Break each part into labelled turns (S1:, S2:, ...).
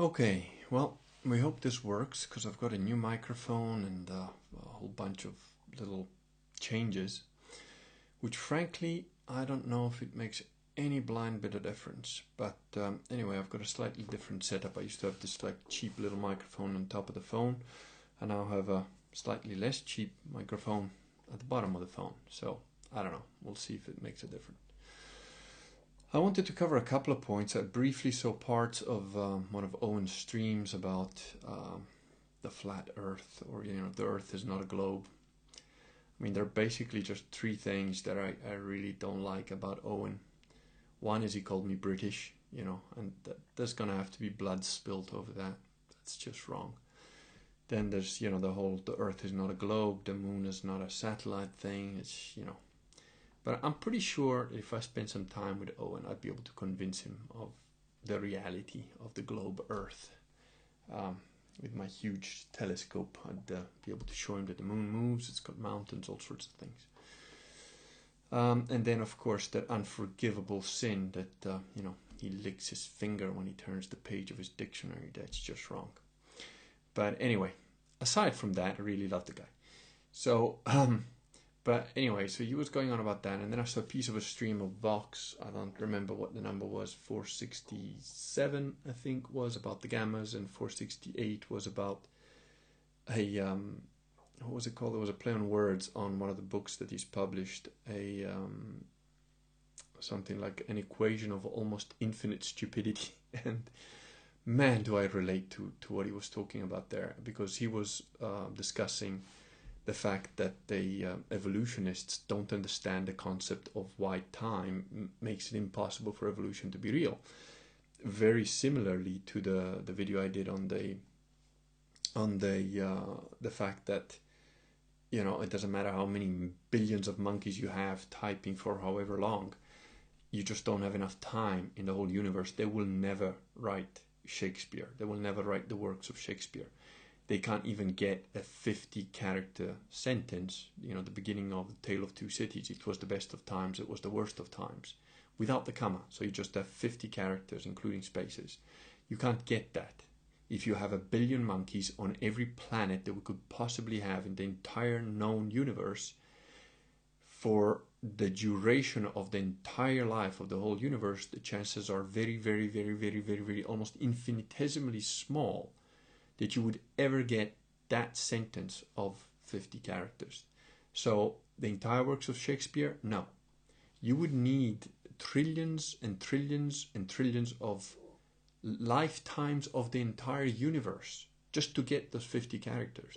S1: Okay, well, we hope this works because I've got a new microphone and uh, a whole bunch of little changes, which frankly, I don't know if it makes any blind bit of difference. But um, anyway, I've got a slightly different setup. I used to have this like cheap little microphone on top of the phone, and now have a slightly less cheap microphone at the bottom of the phone. So I don't know. We'll see if it makes a difference. I wanted to cover a couple of points. I briefly saw parts of um, one of Owen's streams about um, the flat Earth, or you know, the Earth is not a globe. I mean, there are basically just three things that I, I really don't like about Owen. One is he called me British, you know, and there's gonna have to be blood spilt over that. That's just wrong. Then there's, you know, the whole the Earth is not a globe, the Moon is not a satellite thing. It's, you know, but I'm pretty sure if I spend some time with Owen, I'd be able to convince him of the reality of the globe Earth. Um, with my huge telescope, I'd uh, be able to show him that the moon moves, it's got mountains, all sorts of things. Um, and then, of course, that unforgivable sin that, uh, you know, he licks his finger when he turns the page of his dictionary. That's just wrong. But anyway, aside from that, I really love the guy. So, um, but anyway, so he was going on about that, and then I saw a piece of a stream of Vox. I don't remember what the number was. 467, I think, was about the gammas, and 468 was about a um, what was it called? There was a play on words on one of the books that he's published. A um, something like an equation of almost infinite stupidity, and man, do I relate to to what he was talking about there because he was uh, discussing the fact that the uh, evolutionists don't understand the concept of why time m- makes it impossible for evolution to be real. Very similarly to the, the video I did on the on the uh, the fact that you know it doesn't matter how many billions of monkeys you have typing for however long, you just don't have enough time in the whole universe. They will never write Shakespeare. They will never write the works of Shakespeare they can't even get a 50 character sentence you know the beginning of the tale of two cities. It was the best of times. It was the worst of times. Without the comma. So you just have 50 characters including spaces. You can't get that. If you have a billion monkeys on every planet that we could possibly have in the entire known universe for the duration of the entire life of the whole universe the chances are very very very very very very almost infinitesimally small that you would ever get that sentence of 50 characters. So, the entire works of Shakespeare, no. You would need trillions and trillions and trillions of lifetimes of the entire universe just to get those 50 characters.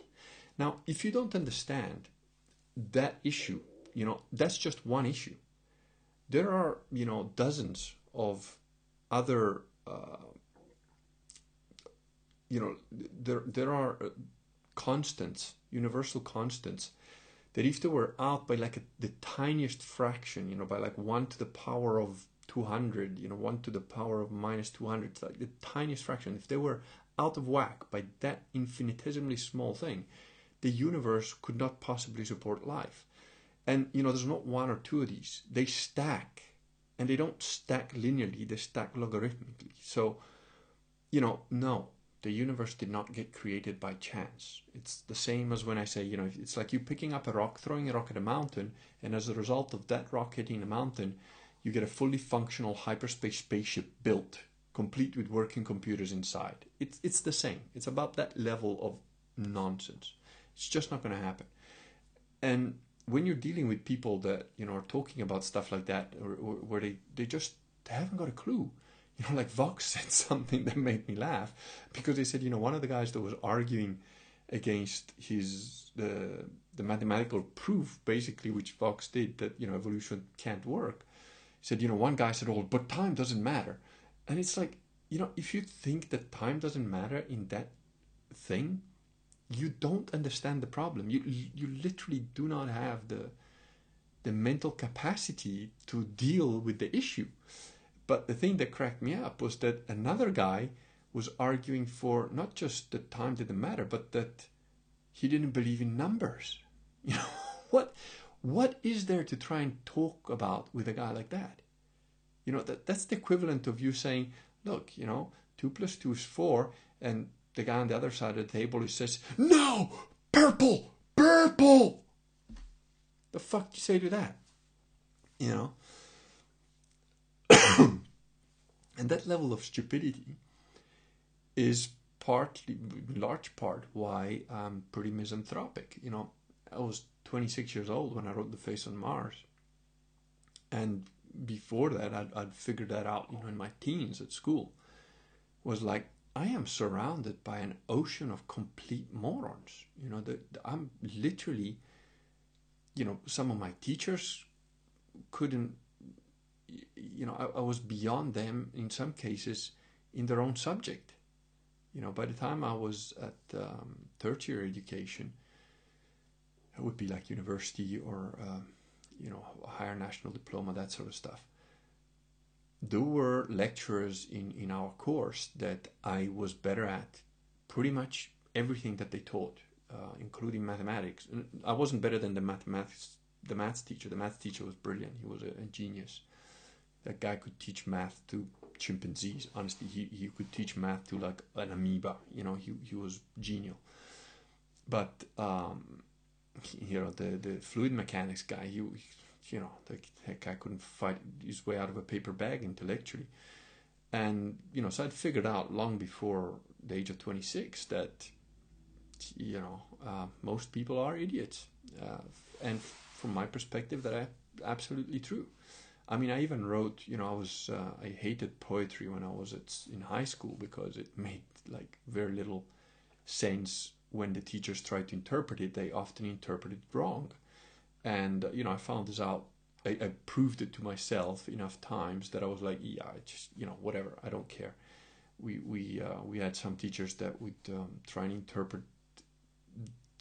S1: Now, if you don't understand that issue, you know, that's just one issue. There are, you know, dozens of other uh, you know, there there are uh, constants, universal constants, that if they were out by like a, the tiniest fraction, you know, by like one to the power of 200, you know, one to the power of minus 200, like the tiniest fraction, if they were out of whack by that infinitesimally small thing, the universe could not possibly support life. And, you know, there's not one or two of these. They stack, and they don't stack linearly, they stack logarithmically. So, you know, no, the universe did not get created by chance. It's the same as when I say, you know, it's like you picking up a rock, throwing a rock at a mountain, and as a result of that rock hitting a mountain, you get a fully functional hyperspace spaceship built, complete with working computers inside. It's it's the same. It's about that level of nonsense. It's just not going to happen. And when you're dealing with people that you know are talking about stuff like that, or, or where they they just they haven't got a clue you know, like Vox said something that made me laugh because they said, you know, one of the guys that was arguing against his the the mathematical proof, basically, which Vox did that you know evolution can't work. He Said, you know, one guy said, "Oh, but time doesn't matter," and it's like, you know, if you think that time doesn't matter in that thing, you don't understand the problem. You you literally do not have the the mental capacity to deal with the issue. But the thing that cracked me up was that another guy was arguing for not just that time didn't matter, but that he didn't believe in numbers. You know, what what is there to try and talk about with a guy like that? You know, that that's the equivalent of you saying, look, you know, two plus two is four, and the guy on the other side of the table he says, No! Purple! Purple! The fuck do you say to that? You know? and that level of stupidity is partly, large part, why I'm pretty misanthropic. You know, I was 26 years old when I wrote The Face on Mars. And before that, I'd, I'd figured that out, you know, in my teens at school. Was like, I am surrounded by an ocean of complete morons. You know, that I'm literally, you know, some of my teachers couldn't, you know, I, I was beyond them in some cases in their own subject. You know, by the time I was at um, tertiary education, it would be like university or, uh, you know, a higher national diploma, that sort of stuff there were lecturers in, in our course that I was better at pretty much everything that they taught, uh, including mathematics. I wasn't better than the mathematics, the maths teacher. The maths teacher was brilliant. He was a, a genius. That guy could teach math to chimpanzees. Honestly, he, he could teach math to like an amoeba. You know, he, he was genial. But, um, you know, the, the fluid mechanics guy, he, you know, the heck, I couldn't fight his way out of a paper bag intellectually. And, you know, so I'd figured out long before the age of 26 that, you know, uh, most people are idiots. Uh, and from my perspective, that I absolutely true. I mean, I even wrote, you know, I was, uh, I hated poetry when I was at, in high school because it made like very little sense when the teachers tried to interpret it. They often interpreted wrong and you know i found this out I, I, proved it to myself enough times that i was like yeah I just you know whatever i don't care we we uh, we had some teachers that would um, try and interpret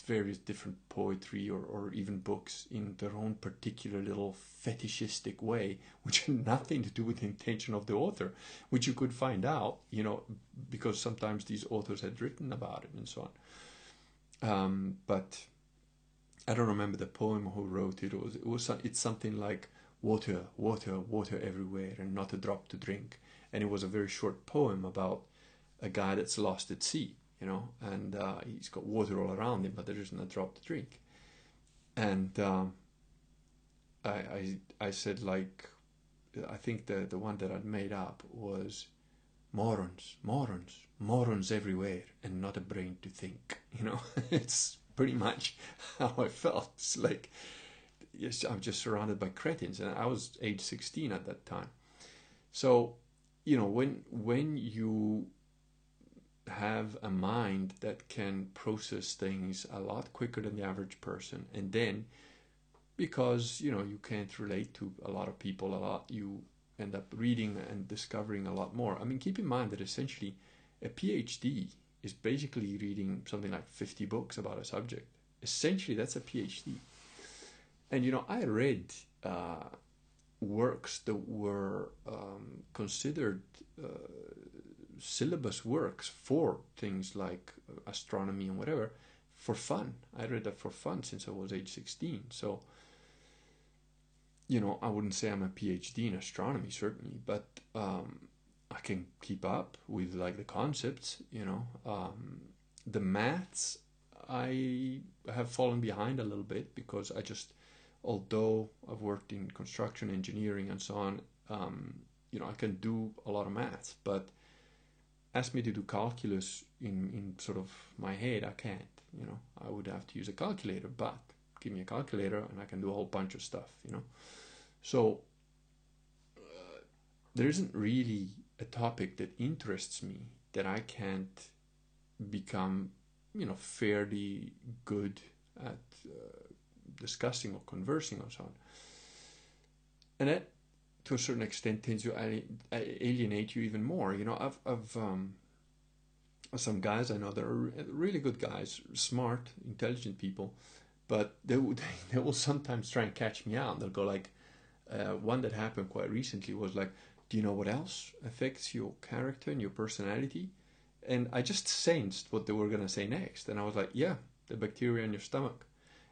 S1: various different poetry or, or even books in their own particular little fetishistic way which had nothing to do with the intention of the author which you could find out you know because sometimes these authors had written about it and so on um, but I don't remember the poem who wrote it. It was, it was it's something like water, water, water everywhere, and not a drop to drink. And it was a very short poem about a guy that's lost at sea, you know, and uh, he's got water all around him, but there isn't a drop to drink. And um, I, I, I said like, I think the the one that I'd made up was morons, morons, morons everywhere, and not a brain to think. You know, it's pretty much how I felt. It's like yes, I'm just surrounded by cretins, and I was age 16 at that time. So, you know, when when you have a mind that can process things a lot quicker than the average person, and then because you know you can't relate to a lot of people a lot, you end up reading and discovering a lot more. I mean, keep in mind that essentially a PhD is basically reading something like 50 books about a subject. Essentially, that's a PhD. And you know, I read uh, works that were um, considered uh, syllabus works for things like astronomy and whatever for fun. I read that for fun since I was age 16. So, you know, I wouldn't say I'm a PhD in astronomy, certainly, but um, I can keep up with like the concepts, you know. Um, the maths, I have fallen behind a little bit because I just, although I've worked in construction engineering and so on, um, you know, I can do a lot of maths, but ask me to do calculus in, in sort of my head, I can't, you know. I would have to use a calculator, but give me a calculator and I can do a whole bunch of stuff, you know. So uh, there isn't really a topic that interests me that I can't become, you know, fairly good at uh, discussing or conversing or so on. And that, to a certain extent, tends to alienate you even more. You know, I've, I've um, some guys I know that are really good guys, smart, intelligent people, but they would, they will sometimes try and catch me out. They'll go like, uh, one that happened quite recently was like, do you know what else affects your character and your personality? And I just sensed what they were going to say next. And I was like, yeah, the bacteria in your stomach.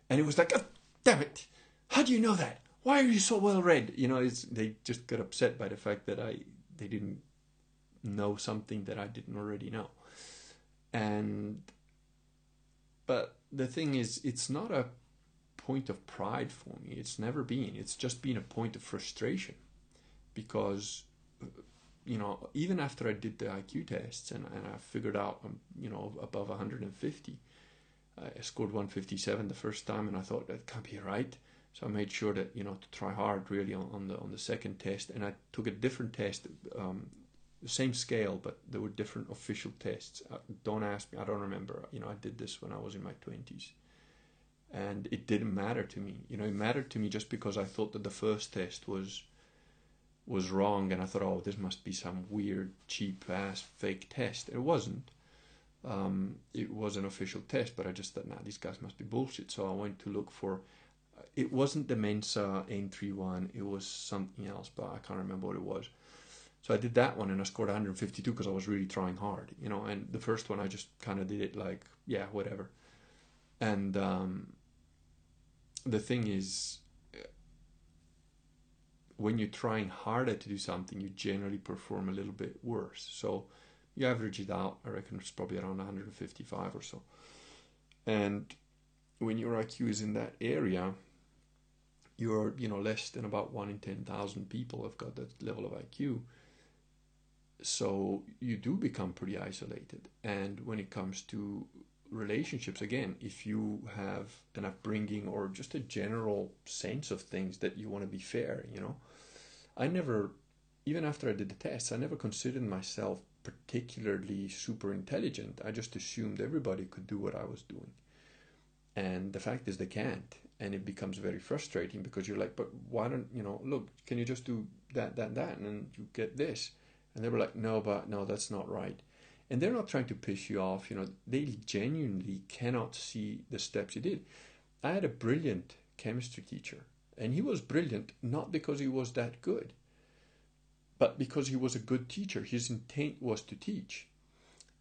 S1: And it was like, oh, damn it. How do you know that? Why are you so well read? You know, it's, they just got upset by the fact that I they didn't know something that I didn't already know. And but the thing is, it's not a point of pride for me. It's never been. It's just been a point of frustration because, you know, even after I did the IQ tests and, and I figured out, um, you know, above 150, I scored 157 the first time and I thought that can't be right. So I made sure that, you know, to try hard really on, on the on the second test. And I took a different test, um, the same scale, but there were different official tests. Uh, don't ask me, I don't remember. You know, I did this when I was in my 20s and it didn't matter to me. You know, it mattered to me just because I thought that the first test was was wrong, and I thought, oh, this must be some weird, cheap ass fake test. It wasn't. Um, it was an official test, but I just thought, nah, these guys must be bullshit. So I went to look for. It wasn't the Mensa N31. It was something else, but I can't remember what it was. So I did that one, and I scored 152 because I was really trying hard, you know. And the first one, I just kind of did it like, yeah, whatever. And um, the thing is when you're trying harder to do something you generally perform a little bit worse so you average it out i reckon it's probably around 155 or so and when your iq is in that area you're you know less than about 1 in 10,000 people have got that level of iq so you do become pretty isolated. And when it comes to relationships again if you have an upbringing or just a general sense of things that you want to be fair you know i never even after i did the tests i never considered myself particularly super intelligent. I just assumed everybody could do what i was doing. And the fact is they can't and it becomes very frustrating because you're like but why don't you know look can you just do that that that and you get this? And they were like no but no that's not right. And they're not trying to piss you off you know they genuinely cannot see the steps you did. I had a brilliant chemistry teacher and he was brilliant not because he was that good but because he was a good teacher. His intent was to teach.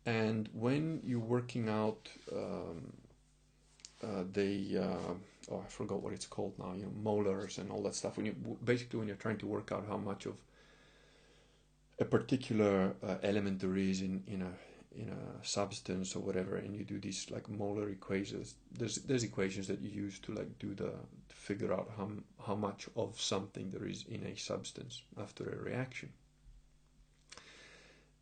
S1: And when you're working out um, uh, the uh, oh I forgot what it's called now you know molars and all that stuff. When you basically when you're trying to work out how much of a particular uh, element there is in, in a in a substance or whatever and you do these like molar equations there's there's equations that you use to like do the to figure out how how much of something there is in a substance after a reaction.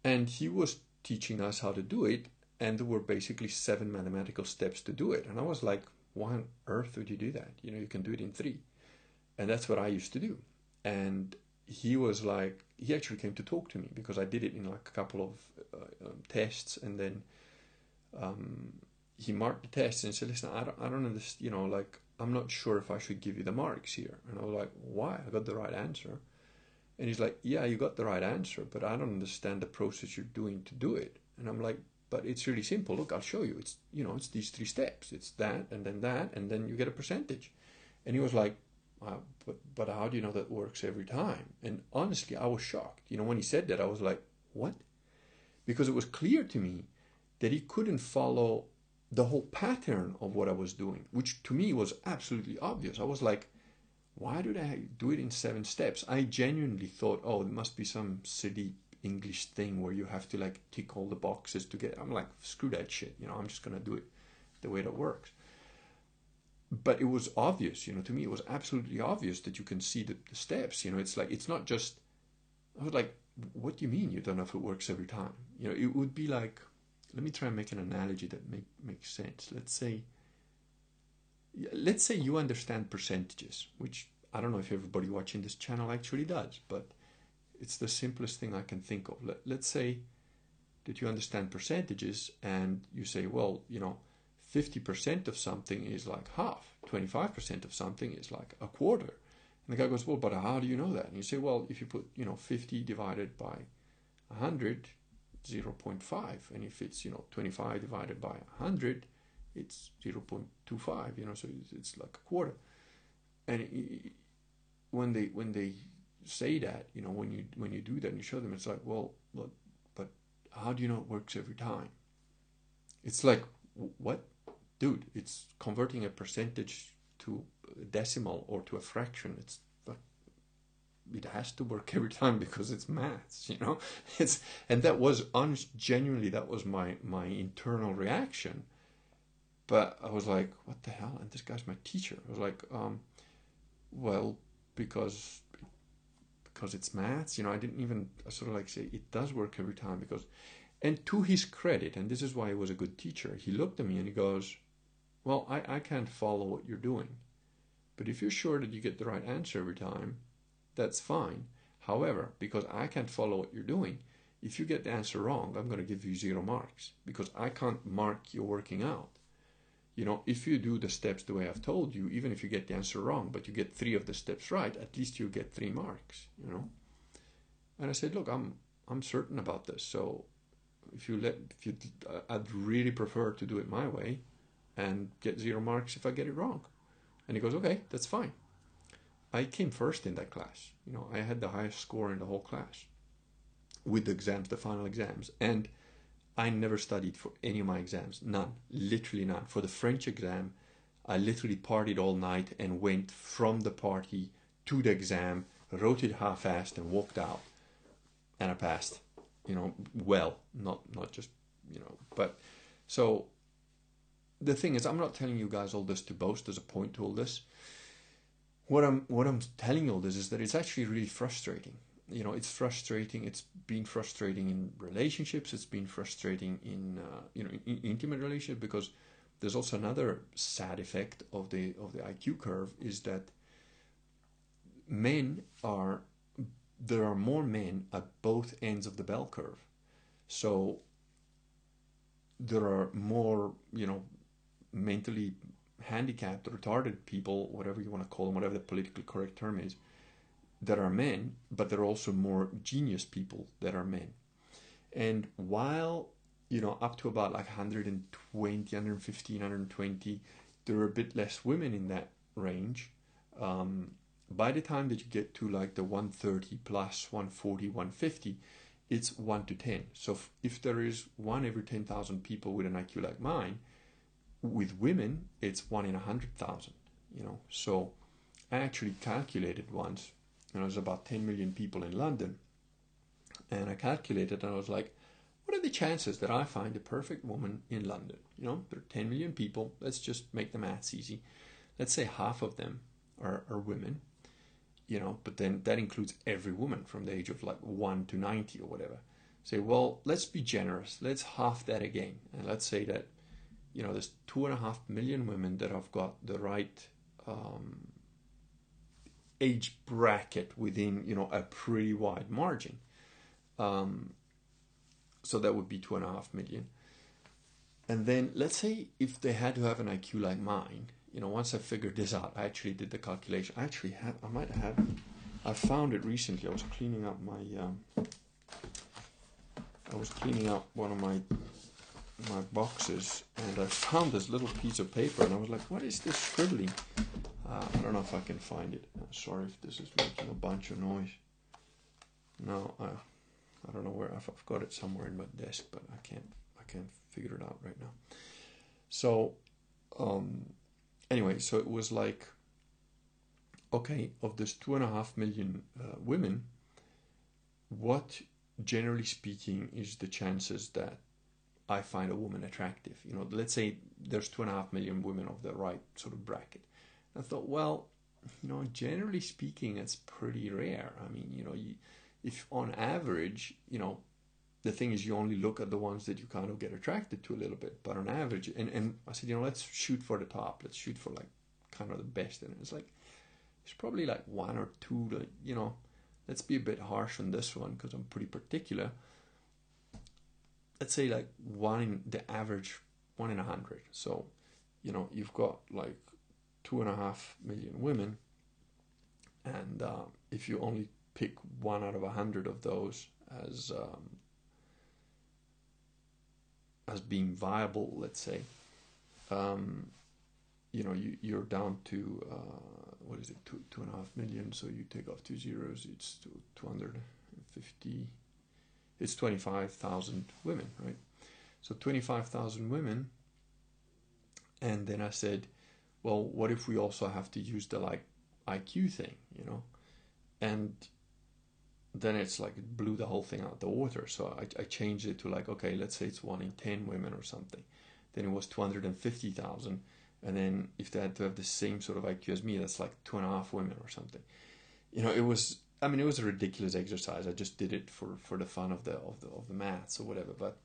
S1: And he was teaching us how to do it and there were basically seven mathematical steps to do it. And i was like why on earth would you do that? You know you can do it in three. And that's what i used to do. And he was like he actually came to talk to me because I did it in like a couple of uh, um, tests. And then um, he marked the tests and said listen I don't, I don't understand you know like I'm not sure if I should give you the marks here. And I was like why? I got the right answer. And he's like yeah you got the right answer but I don't understand the process you're doing to do it. And I'm like but it's really simple look I'll show you it's you know it's these three steps it's that and then that and then you get a percentage and he was like but but how do you know that works every time? And honestly, I was shocked. You know, when he said that, I was like, what? Because it was clear to me that he couldn't follow the whole pattern of what I was doing, which to me was absolutely obvious. I was like, why do they do it in seven steps? I genuinely thought, oh, it must be some silly English thing where you have to like tick all the boxes to get. I'm like, screw that shit. You know, I'm just gonna do it the way that works but it was obvious, you know, to me it was absolutely obvious that you can see the, the steps. You know, it's like it's not just. I was like, what do you mean you don't know if it works every time? You know, it would be like, let me try and make an analogy that make makes sense. Let's say. Let's say you understand percentages, which I don't know if everybody watching this channel actually does, but it's the simplest thing I can think of. Let, let's say that you understand percentages and you say, well, you know, 50% of something is like half, 25% of something is like a quarter. And the guy goes, well, but how do you know that? And you say, well, if you put, you know, 50 divided by 100, 0.5. And if it's, you know, 25 divided by 100, it's 0.25, you know, so it's like a quarter. And when they, when they say that, you know, when you, when you do that and you show them, it's like, well, look, but how do you know it works every time? It's like, what? dude, it's converting a percentage to a decimal or to a fraction. It's it has to work every time because it's maths, you know. It's and that was un, genuinely that was my my internal reaction. But I was like, what the hell? And this guy's my teacher. I was like, um, well, because because it's maths, you know. I didn't even sort of like say it does work every time because, and to his credit, and this is why he was a good teacher. He looked at me and he goes, well, I I can't follow what you're doing but if you're sure that you get the right answer every time, that's fine. However, because I can't follow what you're doing, if you get the answer wrong, I'm going to give you zero marks because I can't mark your working out. You know, if you do the steps the way I've told you, even if you get the answer wrong, but you get three of the steps right, at least you get three marks, you know. And I said, look, I'm I'm certain about this. So if you let, if you, uh, I'd really prefer to do it my way, and get zero marks if I get it wrong. And he goes, okay, that's fine. I came first in that class. You know, I had the highest score in the whole class with the exams, the final exams. And I never studied for any of my exams. None. Literally none. For the French exam, I literally partied all night and went from the party to the exam, wrote it half-assed and walked out. And I passed. You know, well, not not just, you know, but so the thing is, I'm not telling you guys all this to boast. There's a point to all this. What I'm what I'm telling you all this is that it's actually really frustrating. You know, it's frustrating. It's been frustrating in relationships. It's been frustrating in uh, you know in, intimate relationships because there's also another sad effect of the of the IQ curve is that men are there are more men at both ends of the bell curve. So there are more, you know, mentally handicapped, retarded people, whatever you want to call them, whatever the politically correct term is, that are men, but there are also more genius people that are men. And while, you know, up to about like 120, 115, 120, there are a bit less women in that range. Um, by the time that you get to like the 130 plus 140, 150, it's 1 to 10. So if, if there is one every 10,000 people with an IQ like mine, with women, it's one in a hundred thousand. You know, so I actually calculated once. Know, there's about 10 million people in London, and I calculated, and I was like, what are the chances that I find the perfect woman in London? You know, there are 10 million people. Let's just make the maths easy. Let's say half of them are, are women, you know, but then that includes every woman from the age of like 1 to 90 or whatever. Say, well, let's be generous. Let's half that again. And let's say that you know, there's two and a half million women that have got the right um, age bracket within, you know, a pretty wide margin. Um, so that would be two and a half million. And then let's say if they had to have an IQ like mine, you know, once I figured this out, I actually did the calculation. I actually have, I might have, I found it recently. I was cleaning up my, um, I was cleaning up one of my my boxes and I found this little piece of paper and I was like, what is this scribbling? Uh, I don't know if I can find it. Uh, sorry if this is making a bunch of noise. No, I, I don't know where I've, I've got it somewhere in my desk, but I can't I can't figure it out right now. So, um, anyway, so it was like, okay, of this two and a half million uh, women, what generally speaking is the chances that I find a woman attractive. You know, let's say there's two and a half million women of the right sort of bracket. I thought, well, you know, generally speaking, it's pretty rare. I mean, you know, you, if on average, you know, the thing is you only look at the ones that you kind of get attracted to a little bit. But on average, and, and I said, you know, let's shoot for the top. Let's shoot for like kind of the best. And it's like, it's probably like one or two, like, you know, let's be a bit harsh on this one because I'm pretty particular let's say like one in the average one in a hundred. So, you know, you've got like two and a half million women, and uh, if you only pick one out of a hundred of those as um, as being viable, let's say, um, you know, you, you're down to uh, what is it, two two and a half million. So you take off two zeros, it's two hundred fifty it's 25,000 women, right? So 25,000 women. And then I said, well, what if we also have to use the like IQ thing, you know? And then it's like it blew the whole thing out of the water. So I, I changed it to like, okay, let's say it's one in 10 women or something. Then it was 250,000. And then if they had to have the same sort of IQ as me, that's like two and a half women or something. You know, it was, I mean, it was a ridiculous exercise. I just did it for, for the fun of the, of the, of the maths or whatever. But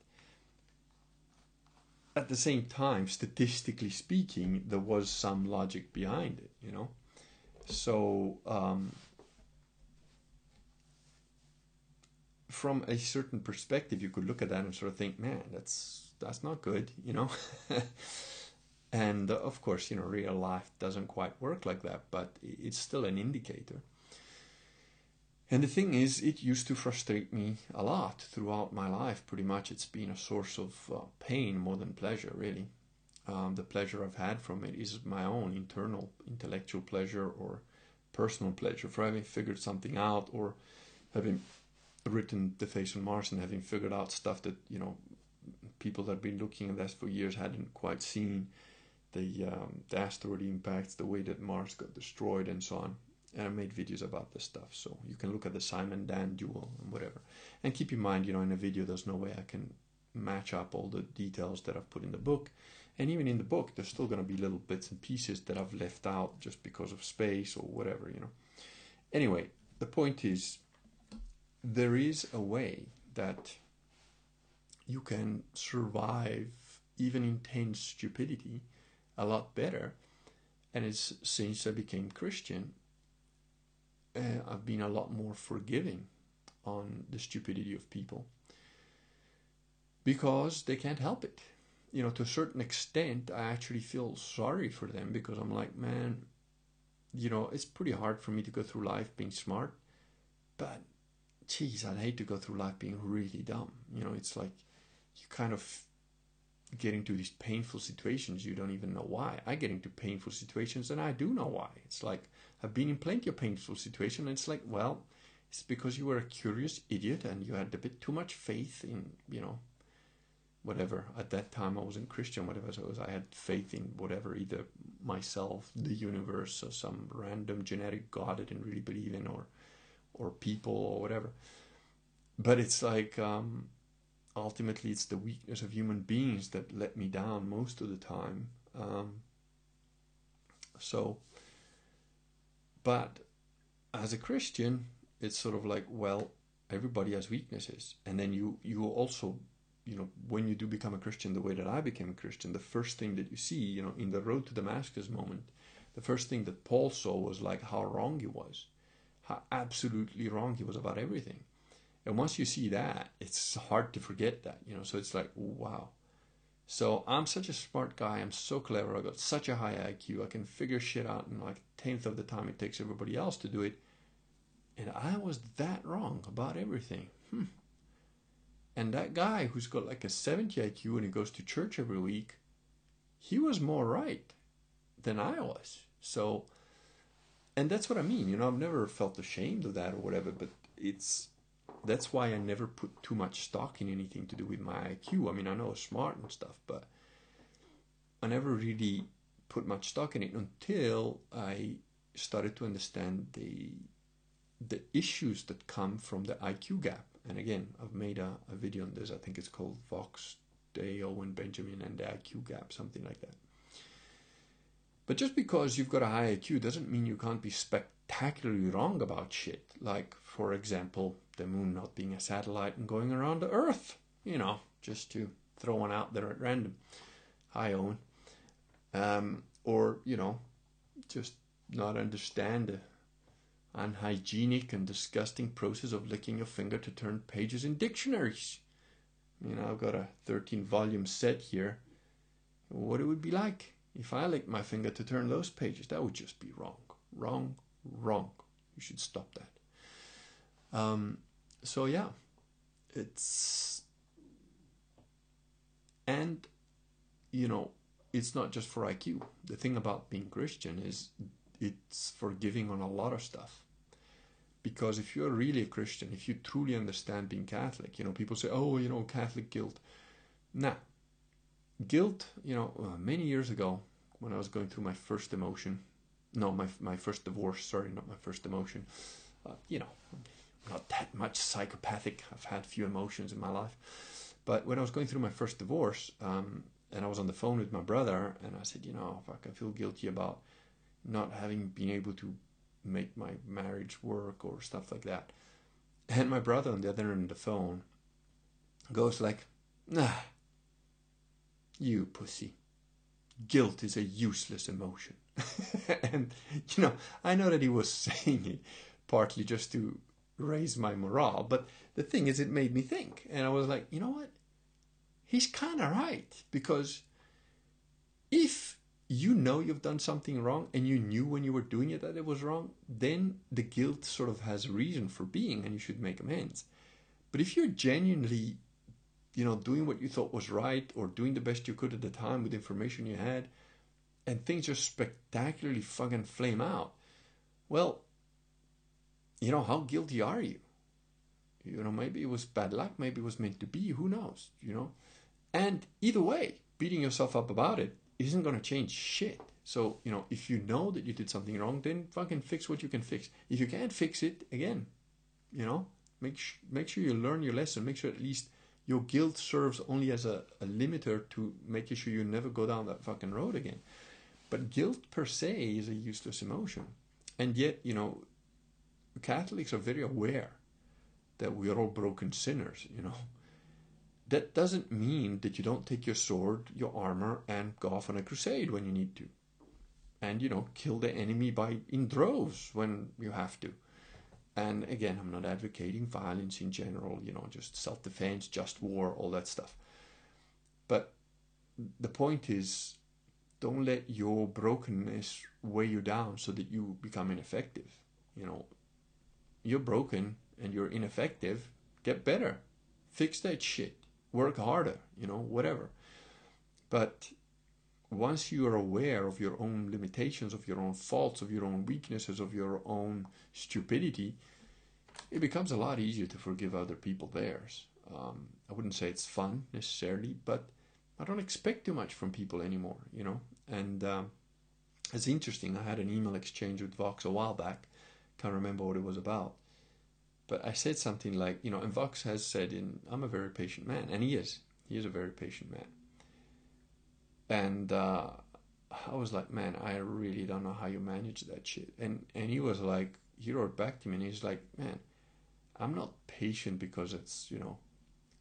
S1: at the same time, statistically speaking, there was some logic behind it, you know? So, um, from a certain perspective, you could look at that and sort of think, man, that's that's not good, you know. and of course, you know, real life doesn't quite work like that, but it's still an indicator. And the thing is, it used to frustrate me a lot throughout my life. Pretty much, it's been a source of uh, pain more than pleasure, really. Um, the pleasure I've had from it is my own internal intellectual pleasure or personal pleasure for having figured something out or having written the face on Mars and having figured out stuff that you know people that have been looking at this for years hadn't quite seen the um, the asteroid impacts, the way that Mars got destroyed, and so on. And I made videos about this stuff, so you can look at the Simon Dan duel and whatever. And keep in mind, you know, in a video, there's no way I can match up all the details that I've put in the book. And even in the book, there's still going to be little bits and pieces that I've left out just because of space or whatever, you know. Anyway, the point is, there is a way that you can survive even intense stupidity a lot better. And it's since I became Christian, uh, I've been a lot more forgiving on the stupidity of people because they can't help it. You know, to a certain extent, I actually feel sorry for them because I'm like, man, you know, it's pretty hard for me to go through life being smart, but geez, I'd hate to go through life being really dumb. You know, it's like you kind of get into these painful situations you don't even know why. I get into painful situations and I do know why. It's like I've been in plenty of painful situations and it's like, well, it's because you were a curious idiot and you had a bit too much faith in, you know, whatever. At that time I wasn't Christian, whatever so I had faith in whatever, either myself, the universe, or some random genetic God I didn't really believe in or or people or whatever. But it's like um, ultimately it's the weakness of human beings that let me down most of the time. Um, so, but as a Christian, it's sort of like well, everybody has weaknesses, and then you you also you know when you do become a Christian the way that I became a Christian, the first thing that you see you know in the road to Damascus moment, the first thing that Paul saw was like how wrong he was how absolutely wrong he was about everything. And once you see that, it's hard to forget that, you know. So it's like, wow. So I'm such a smart guy. I'm so clever. I got such a high IQ. I can figure shit out in like tenth of the time it takes everybody else to do it. And I was that wrong about everything. Hmm. And that guy who's got like a 70 IQ and he goes to church every week, he was more right than I was. So and that's what I mean. You know, I've never felt ashamed of that or whatever, but it's that's why I never put too much stock in anything to do with my IQ. I mean, I know smart and stuff, but I never really put much stock in it until I started to understand the the issues that come from the IQ gap. And again, I've made a, a video on this. I think it's called Vox Day, Owen Benjamin, and the IQ gap, something like that. But just because you've got a high IQ doesn't mean you can't be spectacularly wrong about shit. Like, for example, the moon not being a satellite and going around the Earth. You know, just to throw one out there at random. Hi, Owen. Um, or, you know, just not understand the unhygienic and disgusting process of licking your finger to turn pages in dictionaries. You know, I've got a 13 volume set here. What it would be like if I licked my finger to turn those pages, that would just be wrong. Wrong, wrong. You should stop that. Um, so, yeah, it's. And, you know, it's not just for IQ. The thing about being Christian is it's forgiving on a lot of stuff. Because if you're really a Christian, if you truly understand being Catholic, you know, people say, oh, you know, Catholic guilt. Nah, guilt, you know, uh, many years ago when I was going through my first emotion, no, my my first divorce. Sorry, not my first emotion. Uh, you know, not that much psychopathic. I've had few emotions in my life. But when I was going through my first divorce, um, and I was on the phone with my brother, and I said, you know, fuck, I feel guilty about not having been able to make my marriage work or stuff like that. And my brother on the other end of the phone goes like, nah, you pussy. Guilt is a useless emotion. and, you know, I know that he was saying it partly just to raise my morale, but the thing is, it made me think. And I was like, you know what? He's kind of right. Because if you know you've done something wrong and you knew when you were doing it that it was wrong, then the guilt sort of has a reason for being and you should make amends. But if you're genuinely, you know, doing what you thought was right or doing the best you could at the time with information you had, and things just spectacularly fucking flame out, well, you know, how guilty are you? You know, maybe it was bad luck, maybe it was meant to be, who knows, you know? And either way, beating yourself up about it isn't going to change shit. So, you know, if you know that you did something wrong, then fucking fix what you can fix. If you can't fix it, again, you know, make, sh- make sure you learn your lesson. Make sure at least your guilt serves only as a, a limiter to making sure you never go down that fucking road again. But guilt per se is a useless emotion. And yet, you know, Catholics are very aware that we are all broken sinners, you know that doesn't mean that you don't take your sword, your armor, and go off on a crusade when you need to. And, you know, kill the enemy by in droves when you have to. And again, I'm not advocating violence in general, you know, just self defense, just war, all that stuff. But the point is, don't let your brokenness weigh you down so that you become ineffective. You know, you're broken and you're ineffective, get better. Fix that shit work harder, you know, whatever. But once you are aware of your own limitations, of your own faults, of your own weaknesses, of your own stupidity, it becomes a lot easier to forgive other people theirs. Um, I wouldn't say it's fun necessarily, but I don't expect too much from people anymore, you know. And um, it's interesting. I had an email exchange with Vox a while back. Can't remember what it was about. But I said something like, you know, and Vox has said, in I'm a very patient man, and he is. He is a very patient man. And uh, I was like, man, I really don't know how you manage that shit. And and he was like, he wrote back to me, and he's like, man, I'm not patient because it's you know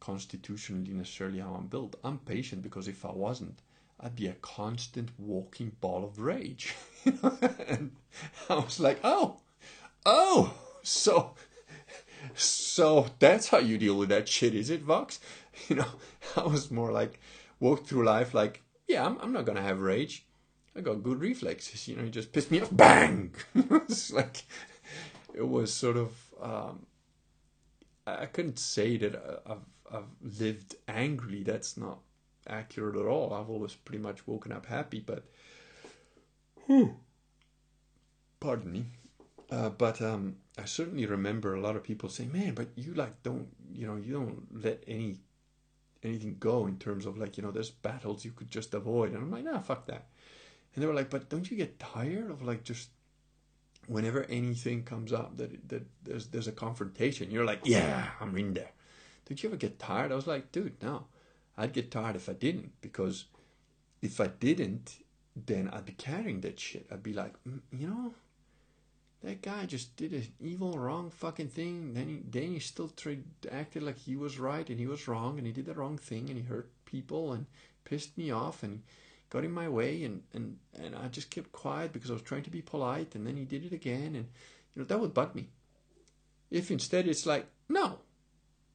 S1: constitutionally necessarily how I'm built. I'm patient because if I wasn't, I'd be a constant walking ball of rage. and I was like, oh, oh, so so that's how you deal with that shit, is it, Vox? You know, I was more like walk through life like, yeah, I'm, I'm not gonna have rage. I got good reflexes. You know, you just pissed me off, bang. it's like it was sort of. Um, I couldn't say that I've I've lived angrily. That's not accurate at all. I've always pretty much woken up happy, but. Whew, pardon me. Uh, but um, I certainly remember a lot of people saying, "Man, but you like don't you know you don't let any anything go in terms of like you know there's battles you could just avoid." And I'm like, "Nah, fuck that." And they were like, "But don't you get tired of like just whenever anything comes up that that there's there's a confrontation, you're like, yeah, I'm in there." Did you ever get tired? I was like, "Dude, no." I'd get tired if I didn't because if I didn't, then I'd be carrying that shit. I'd be like, mm, you know, that guy just did an evil, wrong fucking thing. Then he, then he still tried, acted like he was right and he was wrong and he did the wrong thing and he hurt people and pissed me off and got in my way and, and, and I just kept quiet because I was trying to be polite and then he did it again and you know that would bug me. If instead it's like, no,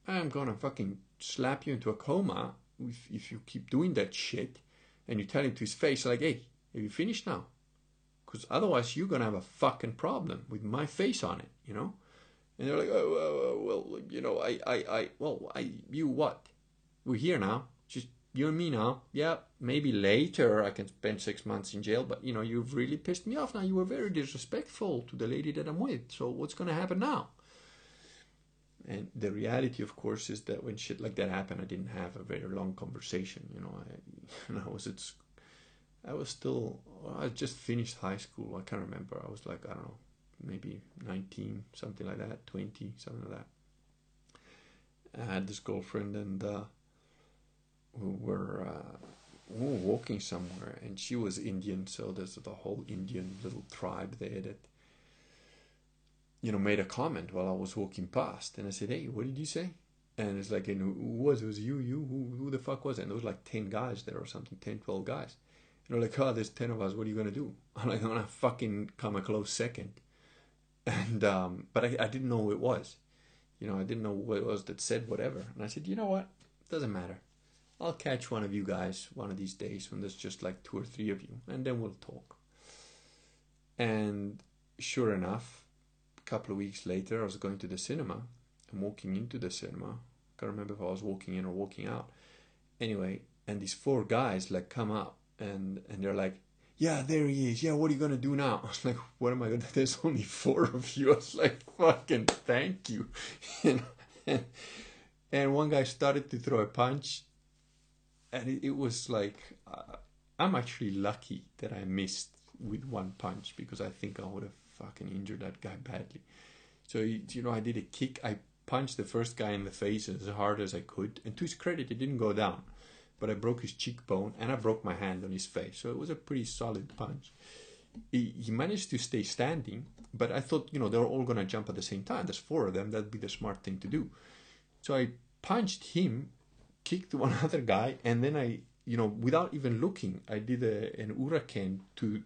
S1: I'm gonna fucking slap you into a coma if, if you keep doing that shit and you tell him to his face like, hey, have you finished now? because otherwise you're gonna have a fucking problem with my face on it, you know. And they're like, oh, well, you know, I, I, I, well, I, you what? We're here now, just you and me now. Yeah, maybe later I can spend six months in jail, but you know, you've really pissed me off now. You were very disrespectful to the lady that I'm with. So what's gonna happen now? And the reality, of course, is that when shit like that happened, I didn't have a very long conversation. You know, I, and I was at I was still, I just finished high school. I can't remember. I was like, I don't know, maybe 19, something like that, 20, something like that. I had this girlfriend, and uh, we were, uh, we were walking somewhere, and she was Indian, so there's the whole Indian little tribe there that, you know, made a comment while I was walking past, and I said, "Hey, what did you say?" And it's like, and who was it? Was you? You? Who, who the fuck was it? And there was like 10 guys there or something, 10, 12 guys. And they're like, oh, there's 10 of us. What are you going to do? I'm like, I'm going to fucking come a close second. And, um, but I, I didn't know who it was. You know, I didn't know who it was that said whatever. And I said, you know what? Doesn't matter. I'll catch one of you guys one of these days when there's just like two or three of you, and then we'll talk. And sure enough, couple of weeks later, I was going to the cinema. I'm walking into the cinema, I can't remember if I was walking in or walking out. Anyway, and these four guys like come up and and they're like, yeah, there he is. Yeah, what are you gonna do now? I was like, what am I gonna? There's only four of you. I was like, fucking thank you. And, and one guy started to throw a punch, and it, it was like, uh, I'm actually lucky that I missed with one punch because I think I would have fucking injured that guy badly. So you know, I did a kick. I punched the first guy in the face as hard as I could, and to his credit, it didn't go down. But I broke his cheekbone and I broke my hand on his face, so it was a pretty solid punch. He, he managed to stay standing, but I thought, you know, they're all gonna jump at the same time. There's four of them, that'd be the smart thing to do. So I punched him, kicked one other guy, and then I, you know, without even looking, I did a, an uraken to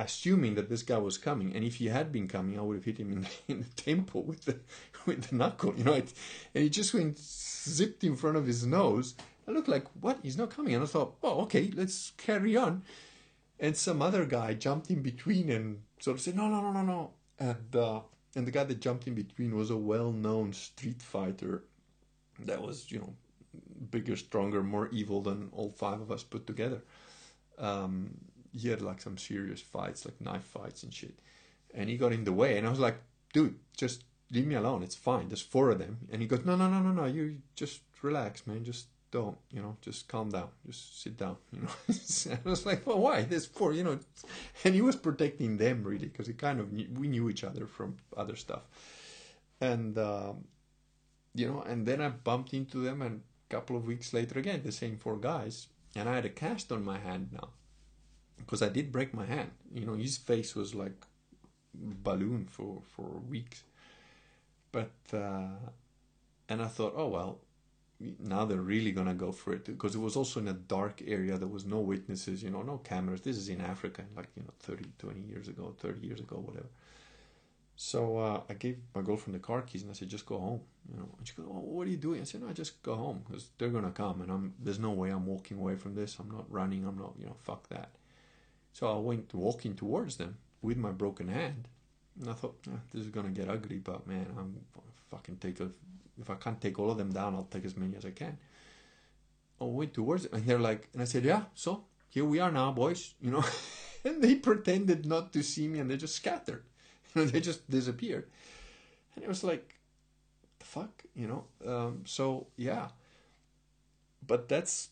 S1: assuming that this guy was coming. And if he had been coming, I would have hit him in the, in the temple with the with the knuckle, you know. It, and he just went zipped in front of his nose. I looked like, what? He's not coming. And I thought, oh, okay, let's carry on. And some other guy jumped in between and sort of said, no, no, no, no, no. And uh, and the guy that jumped in between was a well-known street fighter that was, you know, bigger, stronger, more evil than all five of us put together. Um, he had like some serious fights, like knife fights and shit. And he got in the way, and I was like, dude, just leave me alone. It's fine. There's four of them. And he goes, no, no, no, no, no. You just relax, man. Just don't, you know, just calm down. Just sit down, you know. I was like, well, why? There's four, you know. And he was protecting them really because he kind of knew, we knew each other from other stuff. And, um, you know, and then I bumped into them, and a couple of weeks later, again, the same four guys. And I had a cast on my hand now because I did break my hand. You know, his face was like balloon for for weeks. But uh, and I thought, oh well, now they're really gonna go for it because it was also in a dark area. There was no witnesses, you know, no cameras. This is in Africa, like you know, 30, 20 years ago, thirty years ago, whatever. So uh, I gave my girlfriend the car keys and I said, just go home. You know, and she goes, oh, what are you doing? I said, no, I just go home because they're gonna come and I'm. There's no way I'm walking away from this. I'm not running. I'm not. You know, fuck that. So I went walking towards them with my broken hand. And I thought, eh, this is going to get ugly, but man, I'm fucking take a, if I can't take all of them down, I'll take as many as I can. I went towards it, and they're like, and I said, yeah, so here we are now, boys, you know. and they pretended not to see me, and they just scattered. They just disappeared. And it was like, the fuck, you know. Um, so yeah, but that's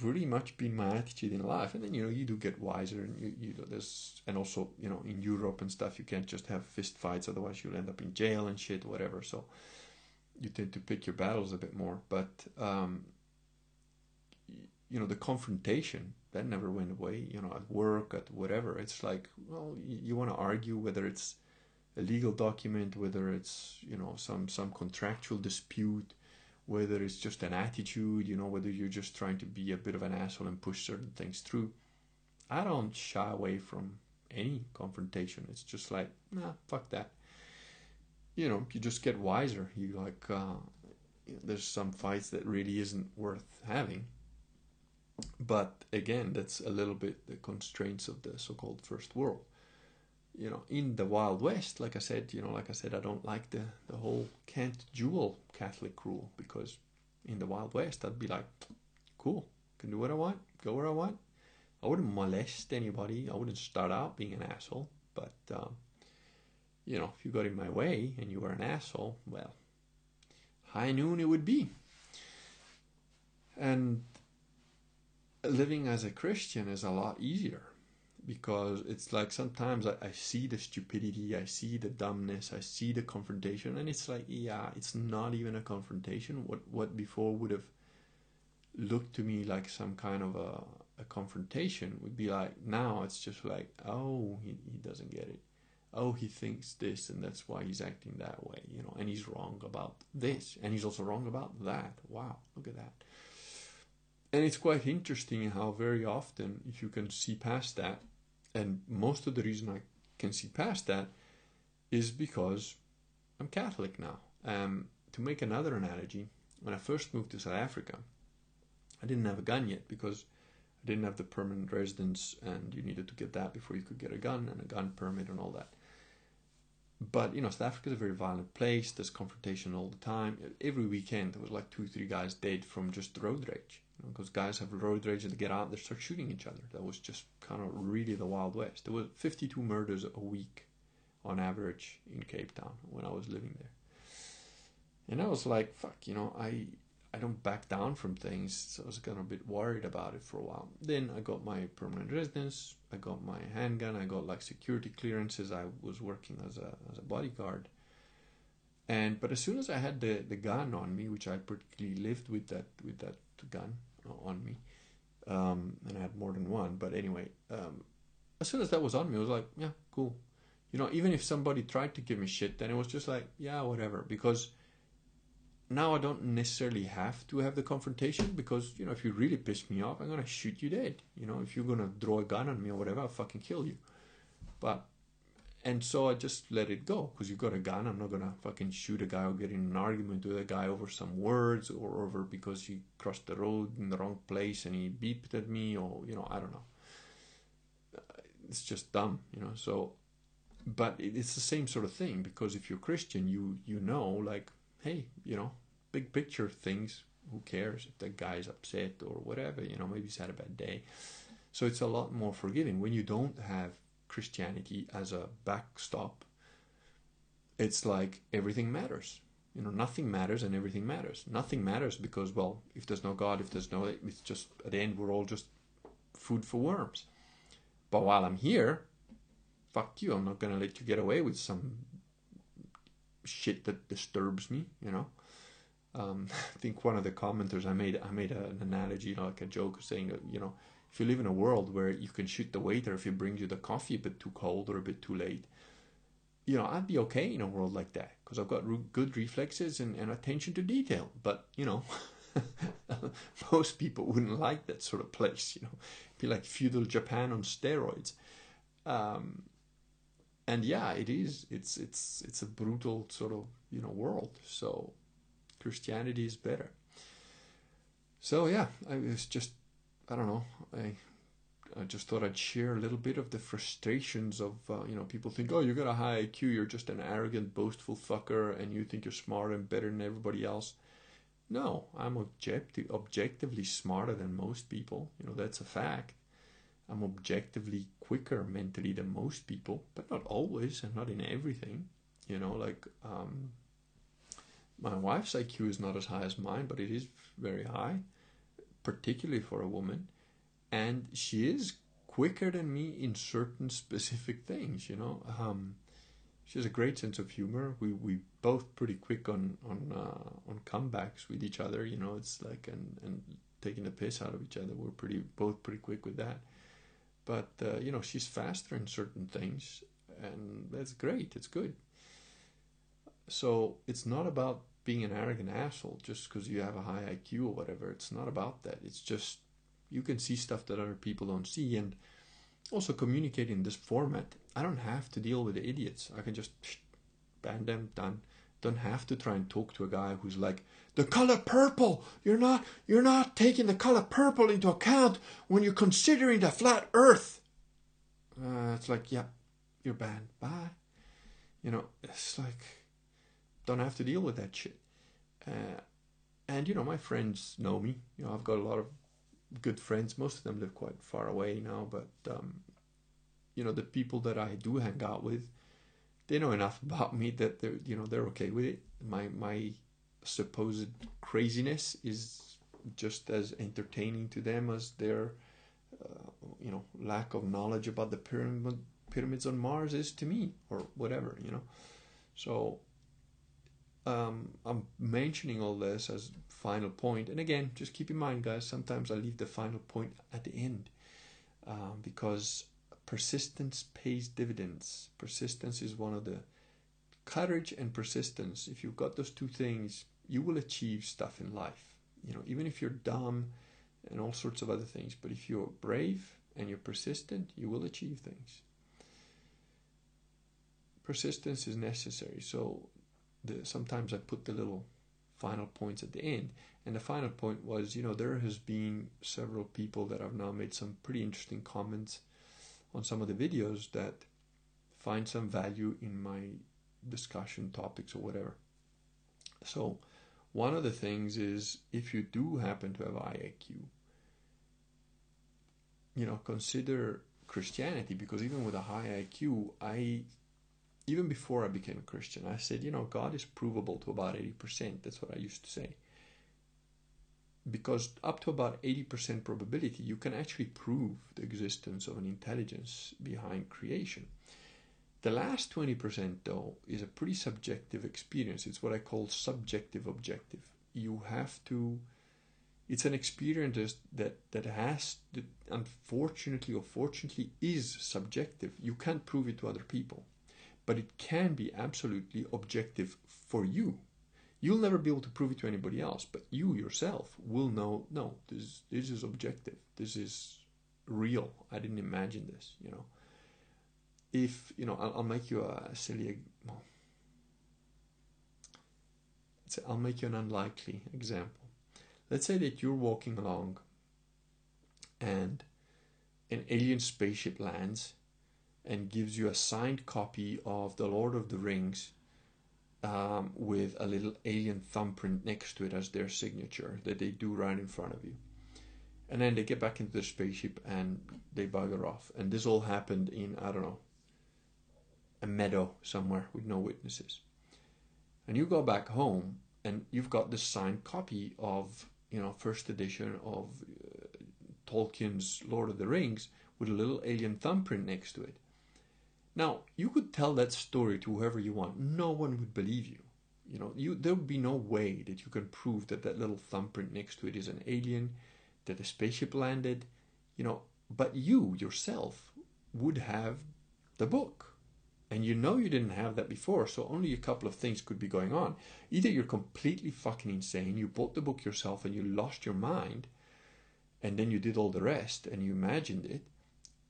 S1: pretty much been my attitude in life. And then you know you do get wiser, and you you know there's and also you know in Europe and stuff you can't just have fist fights, otherwise you'll end up in jail and shit, whatever. So you tend to pick your battles a bit more. But um, you know the confrontation that never went away. You know at work, at whatever. It's like well you, you want to argue whether it's a legal document, whether it's you know some some contractual dispute whether it's just an attitude, you know, whether you're just trying to be a bit of an asshole and push certain things through. I don't shy away from any confrontation. It's just like, nah, fuck that. You know, you just get wiser. You like, uh, there's some fights that really isn't worth having. But again, that's a little bit the constraints of the so called first world you know, in the Wild West, like I said, you know, like I said, I don't like the, the whole can't duel Catholic rule because in the Wild West, I'd be like, cool, can do what I want, go where I want. I wouldn't molest anybody. I wouldn't start out being an asshole. But, um, you know, if you got in my way and you were an asshole, well, high noon it would be. And living as a Christian is a lot easier because it's like sometimes I, I see the stupidity, I see the dumbness, I see the confrontation, and it's like, yeah, it's not even a confrontation. What what before would have looked to me like some kind of a, a confrontation would be like now it's just like, oh, he, he doesn't get it. Oh, he thinks this, and that's why he's acting that way, you know, and he's wrong about this, and he's also wrong about that. Wow, look at that. And it's quite interesting how very often, if you can see past that, and most of the reason I can see past that is because I'm Catholic now. Um, to make another analogy, when I first moved to South Africa, I didn't have a gun yet because I didn't have the permanent residence, and you needed to get that before you could get a gun and a gun permit and all that. But you know, South Africa is a very violent place. There's confrontation all the time. Every weekend, there was like two, three guys dead from just road rage because guys have road rage and they get out, they start shooting each other. That was just kind of really the Wild West. There was 52 murders a week on average in Cape Town when I was living there. And I was like, fuck, you know, I I don't back down from things, so I was kind of a bit worried about it for a while. Then I got my permanent residence, I got my handgun, I got like security clearances. I was working as a as a bodyguard. And but as soon as I had the, the gun on me, which I particularly lived with that with that gun, on me, um, and I had more than one. But anyway, um, as soon as that was on me, I was like, yeah, cool. You know, even if somebody tried to give me shit, then it was just like, yeah, whatever. Because now I don't necessarily have to have the confrontation because you know if you really piss me off, I'm gonna shoot you dead. You know, if you're gonna draw a gun on me or whatever, I'll fucking kill you. But and so I just let it go because you've got a gun. I'm not gonna fucking shoot a guy or get in an argument with a guy over some words or over because he crossed the road in the wrong place and he beeped at me or you know I don't know. It's just dumb, you know. So, but it's the same sort of thing because if you're Christian, you you know like hey you know big picture things. Who cares if the guy's upset or whatever? You know maybe he's had a bad day. So it's a lot more forgiving when you don't have Christianity as a backstop, it's like everything matters. You know, nothing matters and everything matters. Nothing matters because, well, if there's no God, if there's no, it's just, at the end, we're all just food for worms. But while I'm here, fuck you, I'm not to let you get away with some shit that disturbs me, you know. Um, I think one of the commenters I made I made an analogy, you know, like a joke, saying you know if you live in a world where you can shoot the waiter if he brings you the coffee a bit too cold or a bit too late, you know, I'd be okay in a world like that because I've got re- good reflexes and, and attention to detail. But, you know, most people wouldn't like that sort of place, you know, It'd be like feudal Japan on steroids. Um, and yeah, it is. It's it's it's a brutal sort of you know world. So Christianity is better. So yeah, I was just I don't know. I I just thought I'd share a little bit of the frustrations of uh, you know people think oh you got a high IQ you're just an arrogant boastful fucker and you think you're smarter and better than everybody else. No, I'm objective objectively smarter than most people. You know that's a fact. I'm objectively quicker mentally than most people, but not always and not in everything. You know, like um, my wife's IQ is not as high as mine, but it is very high particularly for a woman, and she is quicker than me in certain specific things. You know, um, she has a great sense of humor. We we both pretty quick on on uh, on comebacks with each other. You know, it's like and and taking the piss out of each other. We're pretty both pretty quick with that. But uh, you know, she's faster in certain things, and that's great. It's good. So it's not about being an arrogant asshole just because you have a high IQ or whatever. It's not about that. It's just you can see stuff that other people don't see and also communicate in this format. I don't have to deal with the idiots. I can just ban them, done. Don't have to try and talk to a guy who's like, the color purple. You're not you're not taking the color purple into account when you're considering the flat earth. Uh, it's like, yeah, you're banned. Bye. You know, it's like don't have to deal with that shit. Uh, and you know, my friends know me. You know, I've got a lot of good friends. Most of them live quite far away now, but um, you know, the people that I do hang out with, they know enough about me that they're you know they're okay with it. My my supposed craziness is just as entertaining to them as their uh, you know lack of knowledge about the pyramid pyramids on Mars is to me or whatever you know so um, I'm mentioning all this as final point. And again just keep in mind guys sometimes I leave the final point at the end um, because persistence pays dividends. Persistence is one of the courage and persistence. If you've got those two things you will achieve stuff in life. You know even if you're dumb and all sorts of other things but if you're brave and you're persistent you will achieve things. Persistence is necessary. So the, sometimes i put the little final points at the end. And the final point was you know there has been several people that have now made some pretty interesting comments on some of the videos that find some value in my discussion topics or whatever. So one of the things is if you do happen to have IIQ, you know, consider Christianity because even with a high IQ, I even before I became a Christian, I said, you know, God is provable to about 80%. That's what I used to say. Because up to about 80% probability, you can actually prove the existence of an intelligence behind creation. The last 20%, though, is a pretty subjective experience. It's what I call subjective objective. You have to, it's an experience that, that has, unfortunately or fortunately, is subjective. You can't prove it to other people, but it can be absolutely objective for you. You'll never be able to prove it to anybody else, but you yourself will know no, this, this is objective. This is real. I didn't imagine this, you know if you know I'll, I'll make you a silly well, I'll make you an unlikely example let's say that you're walking along and an alien spaceship lands and gives you a signed copy of the Lord of the Rings um, with a little alien thumbprint next to it as their signature that they do right in front of you. And then they get back into the spaceship and they bugger off. And this all happened in, I don't know, a meadow somewhere with no witnesses. And you go back home and you've got the signed copy of, you know, first edition of uh, Tolkien's Lord of the Rings with a little alien thumbprint next to it. Now, you could tell that story to whoever you want. No one would believe you. You know, you there would be no way that you can prove that that little thumbprint next to it is an alien, that a spaceship landed, you know, but you yourself would have the book and you know you didn't have that before, so only a couple of things could be going on. Either you're completely fucking insane, you bought the book yourself and you lost your mind, and then you did all the rest and you imagined it,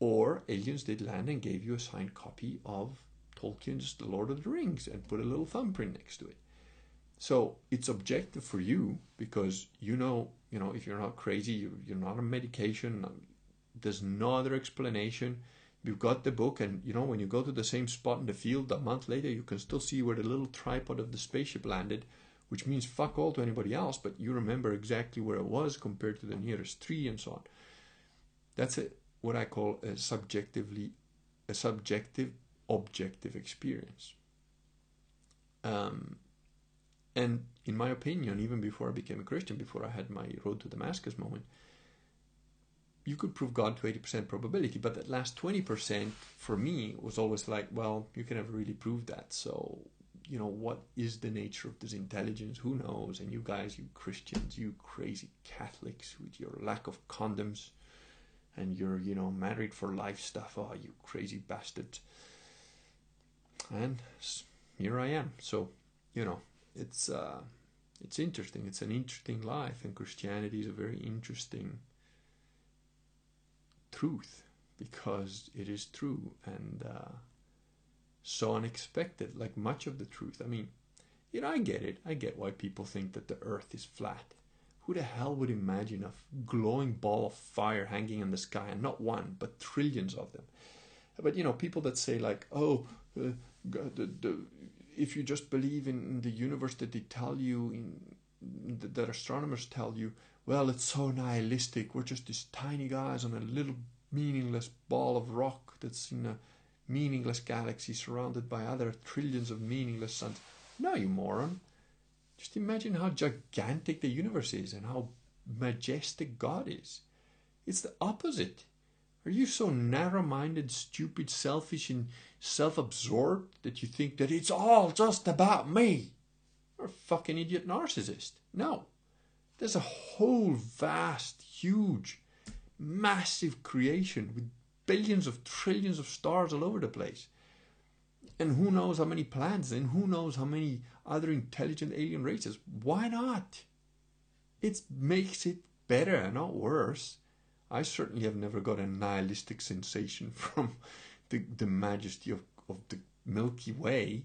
S1: or aliens did land and gave you a signed copy of Tolkien's The Lord of the Rings and put a little thumbprint next to it. So it's objective for you because you know, you know, if you're not crazy, you're not on medication, there's no other explanation. You've got the book and you know when you go to the same spot in the field a month later you can still see where the little tripod of the spaceship landed which means fuck all to anybody else but you remember exactly where it was compared to the nearest tree and so on. That's a, what i call a subjectively a subjective objective experience um, and in my opinion even before i became a christian before i had my road to damascus moment you could prove God to 80% probability, but that last 20% for me was always like, well, you can never really prove that. So, you know, what is the nature of this intelligence? Who knows? And you guys, you Christians, you crazy Catholics with your lack of condoms and your, you know, married for life stuff. Oh, you crazy bastards. And here I am. So, you know, it's, uh, it's interesting. It's an interesting life, and Christianity is a very interesting truth because it is true and uh, so unexpected, like much of the truth. I mean, you know, I get it. I get why people think that the earth is flat. Who the hell would imagine a glowing ball of fire hanging in the sky and not one, but trillions of them? But you know, people that say like, "Oh, uh, the, the, if you just believe in, in the universe that they tell you, in, that astronomers tell you, well, it's so nihilistic. We're just these tiny guys on a little meaningless ball of rock that's in a meaningless galaxy surrounded by other trillions of meaningless suns. No, you moron. Just imagine how gigantic the universe is and how majestic God is. It's the opposite. Are you so narrow minded, stupid, selfish, and self absorbed that you think that it's all just about me? You're a fucking idiot narcissist. No. There's a whole vast, huge, massive creation with billions of trillions of stars all over the place. And who knows how many planets and who knows how many other intelligent alien races. Why not? It makes it better, not worse. I certainly have never got a nihilistic sensation from the, the majesty of, of the Milky Way.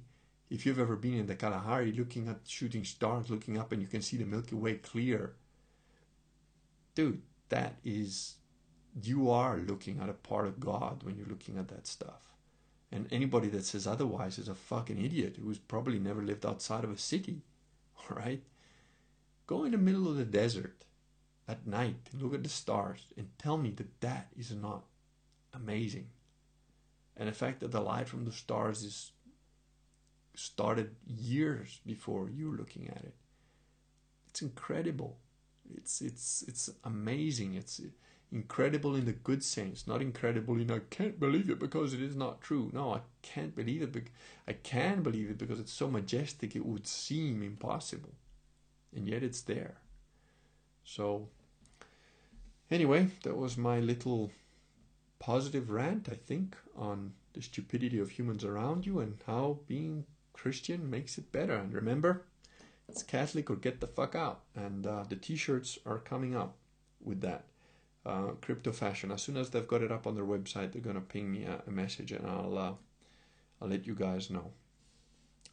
S1: If you've ever been in the Kalahari looking at shooting stars, looking up and you can see the Milky Way clear, dude, that is, you are looking at a part of God when you're looking at that stuff. And anybody that says otherwise is a fucking idiot who's probably never lived outside of a city. All right? Go in the middle of the desert at night, and look at the stars, and tell me that that is not amazing. And the fact that the light from the stars is started years before you're looking at it. It's incredible. It's it's it's amazing. It's incredible in the good sense, not incredible in I can't believe it because it is not true. No, I can't believe it. I can believe it because it's so majestic it would seem impossible, and yet it's there. So, anyway, that was my little positive rant, I think, on the stupidity of humans around you and how being Christian makes it better. And remember, it's Catholic or get the fuck out. And uh, the t shirts are coming up with that. Uh, crypto fashion. As soon as they've got it up on their website, they're gonna ping me a, a message, and I'll uh, I'll let you guys know.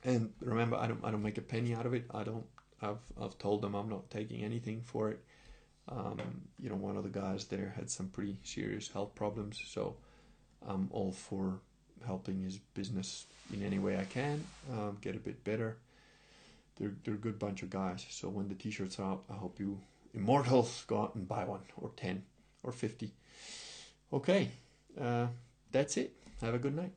S1: And remember, I don't I don't make a penny out of it. I don't. I've I've told them I'm not taking anything for it. Um, you know, one of the guys there had some pretty serious health problems, so I'm all for helping his business in any way I can um, get a bit better. They're they're a good bunch of guys. So when the t-shirts are out, I hope you immortals go out and buy one or ten or 50. Okay, uh, that's it. Have a good night.